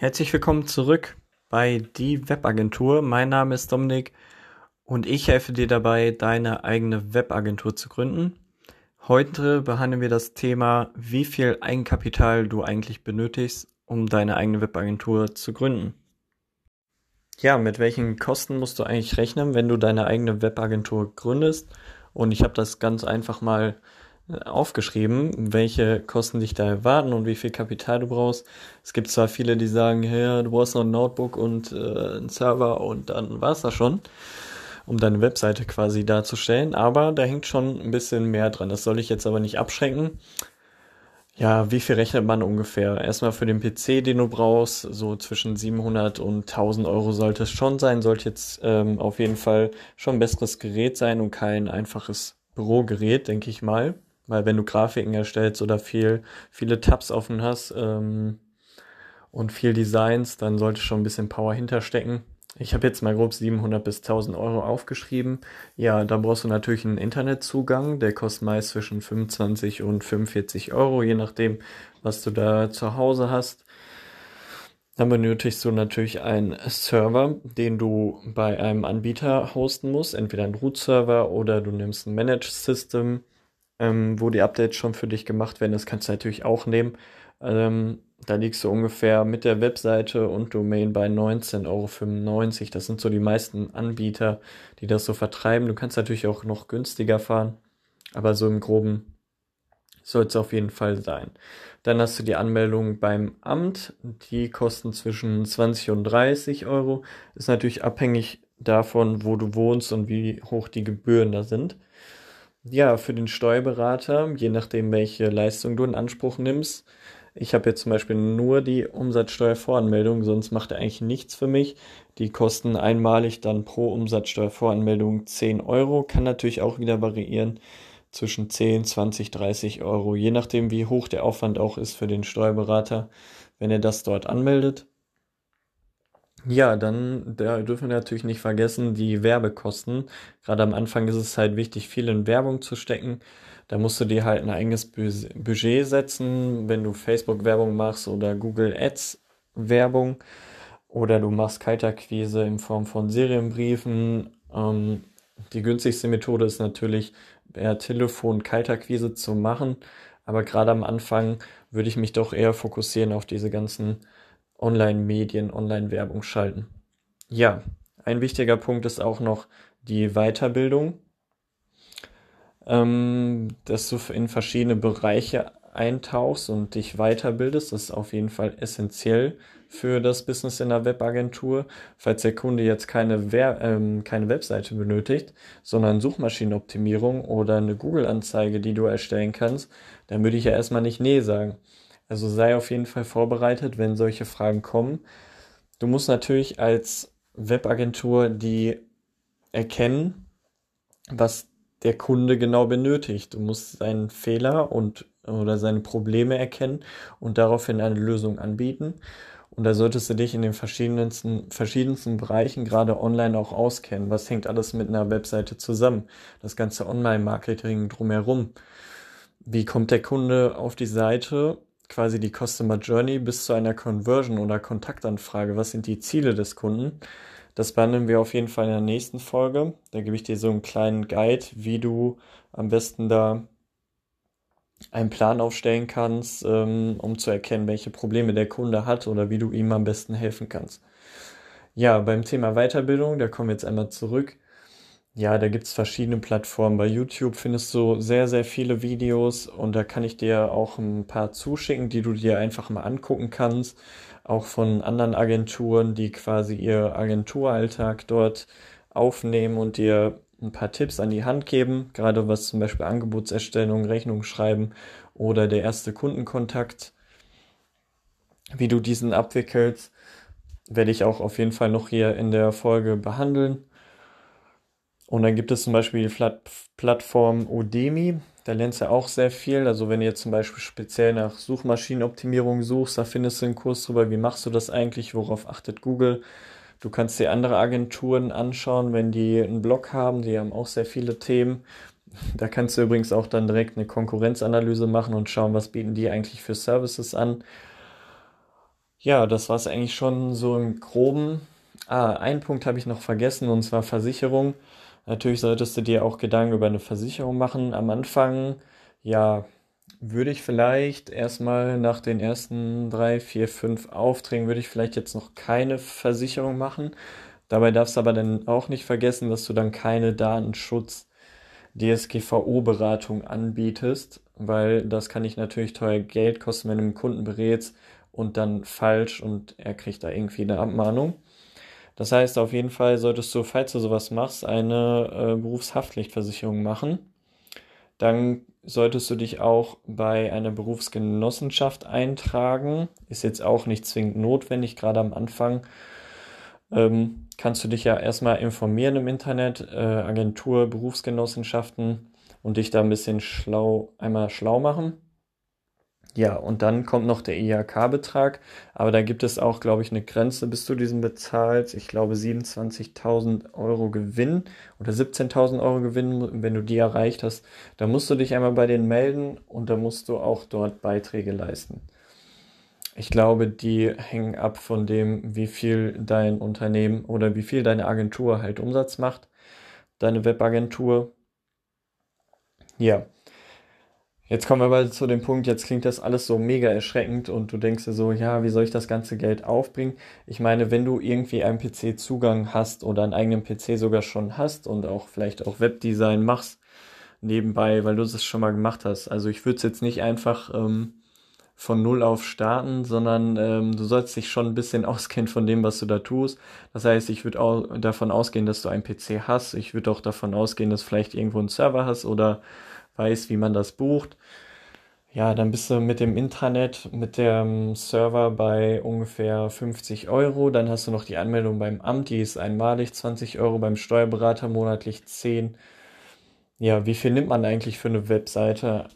Herzlich willkommen zurück bei Die Webagentur. Mein Name ist Dominik und ich helfe dir dabei, deine eigene Webagentur zu gründen. Heute behandeln wir das Thema, wie viel Eigenkapital du eigentlich benötigst, um deine eigene Webagentur zu gründen. Ja, mit welchen Kosten musst du eigentlich rechnen, wenn du deine eigene Webagentur gründest? Und ich habe das ganz einfach mal aufgeschrieben, welche Kosten dich da erwarten und wie viel Kapital du brauchst. Es gibt zwar viele, die sagen, ja, du brauchst noch ein Notebook und äh, einen Server und dann war's das schon, um deine Webseite quasi darzustellen, aber da hängt schon ein bisschen mehr dran. Das soll ich jetzt aber nicht abschränken. Ja, wie viel rechnet man ungefähr? Erstmal für den PC, den du brauchst, so zwischen 700 und 1000 Euro sollte es schon sein. Sollte jetzt ähm, auf jeden Fall schon ein besseres Gerät sein und kein einfaches Bürogerät, denke ich mal. Weil wenn du Grafiken erstellst oder viel, viele Tabs offen hast ähm, und viel Designs, dann sollte schon ein bisschen Power hinterstecken. Ich habe jetzt mal grob 700 bis 1000 Euro aufgeschrieben. Ja, da brauchst du natürlich einen Internetzugang. Der kostet meist zwischen 25 und 45 Euro, je nachdem, was du da zu Hause hast. Dann benötigst du natürlich einen Server, den du bei einem Anbieter hosten musst. Entweder einen Root-Server oder du nimmst ein Managed System, ähm, wo die Updates schon für dich gemacht werden. Das kannst du natürlich auch nehmen. Ähm, da liegst du ungefähr mit der Webseite und Domain bei 19,95 Euro. Das sind so die meisten Anbieter, die das so vertreiben. Du kannst natürlich auch noch günstiger fahren, aber so im Groben soll es auf jeden Fall sein. Dann hast du die Anmeldung beim Amt. Die kosten zwischen 20 und 30 Euro. Ist natürlich abhängig davon, wo du wohnst und wie hoch die Gebühren da sind. Ja, für den Steuerberater, je nachdem, welche Leistung du in Anspruch nimmst, ich habe jetzt zum Beispiel nur die Umsatzsteuervoranmeldung, sonst macht er eigentlich nichts für mich. Die kosten einmalig dann pro Umsatzsteuervoranmeldung 10 Euro. Kann natürlich auch wieder variieren zwischen 10, 20, 30 Euro, je nachdem, wie hoch der Aufwand auch ist für den Steuerberater, wenn er das dort anmeldet. Ja, dann da dürfen wir natürlich nicht vergessen die Werbekosten. Gerade am Anfang ist es halt wichtig, viel in Werbung zu stecken. Da musst du dir halt ein eigenes Budget setzen, wenn du Facebook-Werbung machst oder Google Ads-Werbung oder du machst Kaltakquise in Form von Serienbriefen. Ähm, die günstigste Methode ist natürlich per Telefon Kaltakquise zu machen, aber gerade am Anfang würde ich mich doch eher fokussieren auf diese ganzen Online-Medien, Online-Werbung schalten. Ja, ein wichtiger Punkt ist auch noch die Weiterbildung ähm, dass du in verschiedene Bereiche eintauchst und dich weiterbildest. Das ist auf jeden Fall essentiell für das Business in der Webagentur. Falls der Kunde jetzt keine, Wer ähm, keine Webseite benötigt, sondern Suchmaschinenoptimierung oder eine Google-Anzeige, die du erstellen kannst, dann würde ich ja erstmal nicht Nee sagen. Also sei auf jeden Fall vorbereitet, wenn solche Fragen kommen. Du musst natürlich als Webagentur die erkennen, was der Kunde genau benötigt. Du musst seinen Fehler und oder seine Probleme erkennen und daraufhin eine Lösung anbieten. Und da solltest du dich in den verschiedensten, verschiedensten Bereichen, gerade online, auch auskennen. Was hängt alles mit einer Webseite zusammen? Das ganze Online-Marketing drumherum. Wie kommt der Kunde auf die Seite? Quasi die Customer Journey bis zu einer Conversion oder Kontaktanfrage. Was sind die Ziele des Kunden? Das behandeln wir auf jeden Fall in der nächsten Folge. Da gebe ich dir so einen kleinen Guide, wie du am besten da einen Plan aufstellen kannst, ähm, um zu erkennen, welche Probleme der Kunde hat oder wie du ihm am besten helfen kannst. Ja, beim Thema Weiterbildung, da kommen wir jetzt einmal zurück. Ja, da gibt es verschiedene Plattformen. Bei YouTube findest du sehr, sehr viele Videos und da kann ich dir auch ein paar zuschicken, die du dir einfach mal angucken kannst auch von anderen Agenturen, die quasi ihr Agenturalltag dort aufnehmen und dir ein paar Tipps an die Hand geben, gerade was zum Beispiel Angebotserstellung, Rechnung schreiben oder der erste Kundenkontakt, wie du diesen abwickelst, werde ich auch auf jeden Fall noch hier in der Folge behandeln. Und dann gibt es zum Beispiel die Plattform Udemy. Da lernst du auch sehr viel. Also wenn du jetzt zum Beispiel speziell nach Suchmaschinenoptimierung suchst, da findest du einen Kurs drüber, wie machst du das eigentlich, worauf achtet Google. Du kannst dir andere Agenturen anschauen, wenn die einen Blog haben, die haben auch sehr viele Themen. Da kannst du übrigens auch dann direkt eine Konkurrenzanalyse machen und schauen, was bieten die eigentlich für Services an. Ja, das war es eigentlich schon so im Groben. Ah, einen Punkt habe ich noch vergessen, und zwar Versicherung. Natürlich solltest du dir auch Gedanken über eine Versicherung machen. Am Anfang, ja, würde ich vielleicht erstmal nach den ersten drei, vier, fünf Aufträgen, würde ich vielleicht jetzt noch keine Versicherung machen. Dabei darfst du aber dann auch nicht vergessen, dass du dann keine Datenschutz DSGVO-Beratung anbietest, weil das kann dich natürlich teuer Geld kosten, wenn du einen Kunden berätst und dann falsch und er kriegt da irgendwie eine Abmahnung. Das heißt, auf jeden Fall solltest du, falls du sowas machst, eine äh, Berufshaftpflichtversicherung machen. Dann solltest du dich auch bei einer Berufsgenossenschaft eintragen. Ist jetzt auch nicht zwingend notwendig, gerade am Anfang. Ähm, kannst du dich ja erstmal informieren im Internet, äh, Agentur, Berufsgenossenschaften und dich da ein bisschen schlau, einmal schlau machen. Ja, und dann kommt noch der IHK-Betrag, aber da gibt es auch, glaube ich, eine Grenze, bis du diesen bezahlst. Ich glaube 27.000 Euro Gewinn oder 17.000 Euro Gewinn, wenn du die erreicht hast, da musst du dich einmal bei denen melden und da musst du auch dort Beiträge leisten. Ich glaube, die hängen ab von dem, wie viel dein Unternehmen oder wie viel deine Agentur halt Umsatz macht, deine Webagentur. Ja. Jetzt kommen wir aber zu dem Punkt, jetzt klingt das alles so mega erschreckend und du denkst dir so, ja, wie soll ich das ganze Geld aufbringen? Ich meine, wenn du irgendwie einen PC-Zugang hast oder einen eigenen PC sogar schon hast und auch vielleicht auch Webdesign machst nebenbei, weil du es schon mal gemacht hast. Also ich würde es jetzt nicht einfach ähm, von Null auf starten, sondern ähm, du sollst dich schon ein bisschen auskennen von dem, was du da tust. Das heißt, ich würde auch davon ausgehen, dass du einen PC hast. Ich würde auch davon ausgehen, dass vielleicht irgendwo einen Server hast oder weißt, wie man das bucht. Ja, dann bist du mit dem Intranet, mit dem Server bei ungefähr 50 Euro. Dann hast du noch die Anmeldung beim Amt, die ist einmalig 20 Euro, beim Steuerberater monatlich 10. Ja, wie viel nimmt man eigentlich für eine Webseite?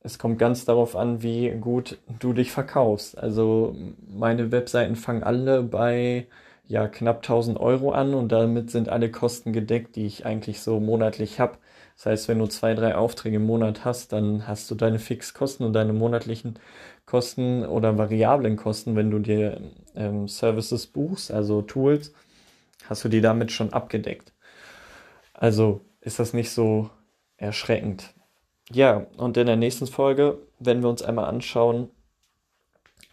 Es kommt ganz darauf an, wie gut du dich verkaufst. Also meine Webseiten fangen alle bei ja knapp 1000 Euro an und damit sind alle Kosten gedeckt, die ich eigentlich so monatlich habe. Das heißt, wenn du zwei, drei Aufträge im Monat hast, dann hast du deine Fixkosten und deine monatlichen Kosten oder variablen Kosten, wenn du dir ähm, Services buchst, also Tools, hast du die damit schon abgedeckt. Also ist das nicht so erschreckend. Ja, und in der nächsten Folge werden wir uns einmal anschauen,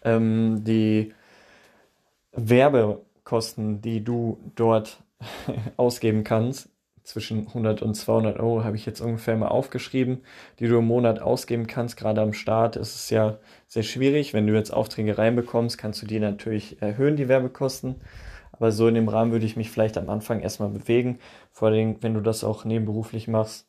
ähm, die Werbekosten, die du dort ausgeben kannst zwischen 100 und 200 Euro habe ich jetzt ungefähr mal aufgeschrieben, die du im Monat ausgeben kannst. Gerade am Start ist es ja sehr schwierig. Wenn du jetzt Aufträge reinbekommst, kannst du die natürlich erhöhen, die Werbekosten. Aber so in dem Rahmen würde ich mich vielleicht am Anfang erstmal bewegen. Vor allem, wenn du das auch nebenberuflich machst.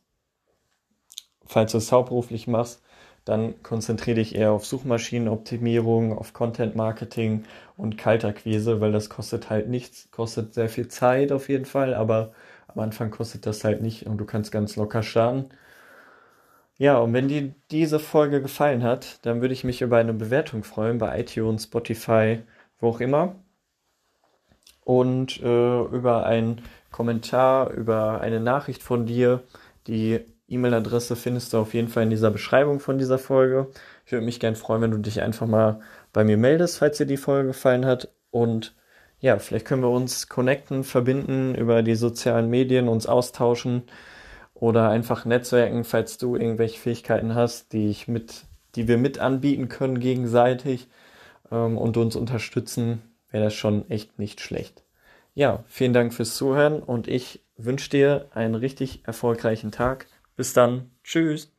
Falls du es hauptberuflich machst, dann konzentriere dich eher auf Suchmaschinenoptimierung, auf Content Marketing und Kaltakquise, weil das kostet halt nichts, kostet sehr viel Zeit auf jeden Fall, aber am Anfang kostet das halt nicht und du kannst ganz locker starten. Ja, und wenn dir diese Folge gefallen hat, dann würde ich mich über eine Bewertung freuen bei iTunes, Spotify, wo auch immer. Und äh, über einen Kommentar, über eine Nachricht von dir. Die E-Mail-Adresse findest du auf jeden Fall in dieser Beschreibung von dieser Folge. Ich würde mich gern freuen, wenn du dich einfach mal bei mir meldest, falls dir die Folge gefallen hat. Und ja, vielleicht können wir uns connecten, verbinden über die sozialen Medien, uns austauschen oder einfach netzwerken, falls du irgendwelche Fähigkeiten hast, die ich mit, die wir mit anbieten können gegenseitig ähm, und uns unterstützen, wäre das schon echt nicht schlecht. Ja, vielen Dank fürs Zuhören und ich wünsche dir einen richtig erfolgreichen Tag. Bis dann. Tschüss.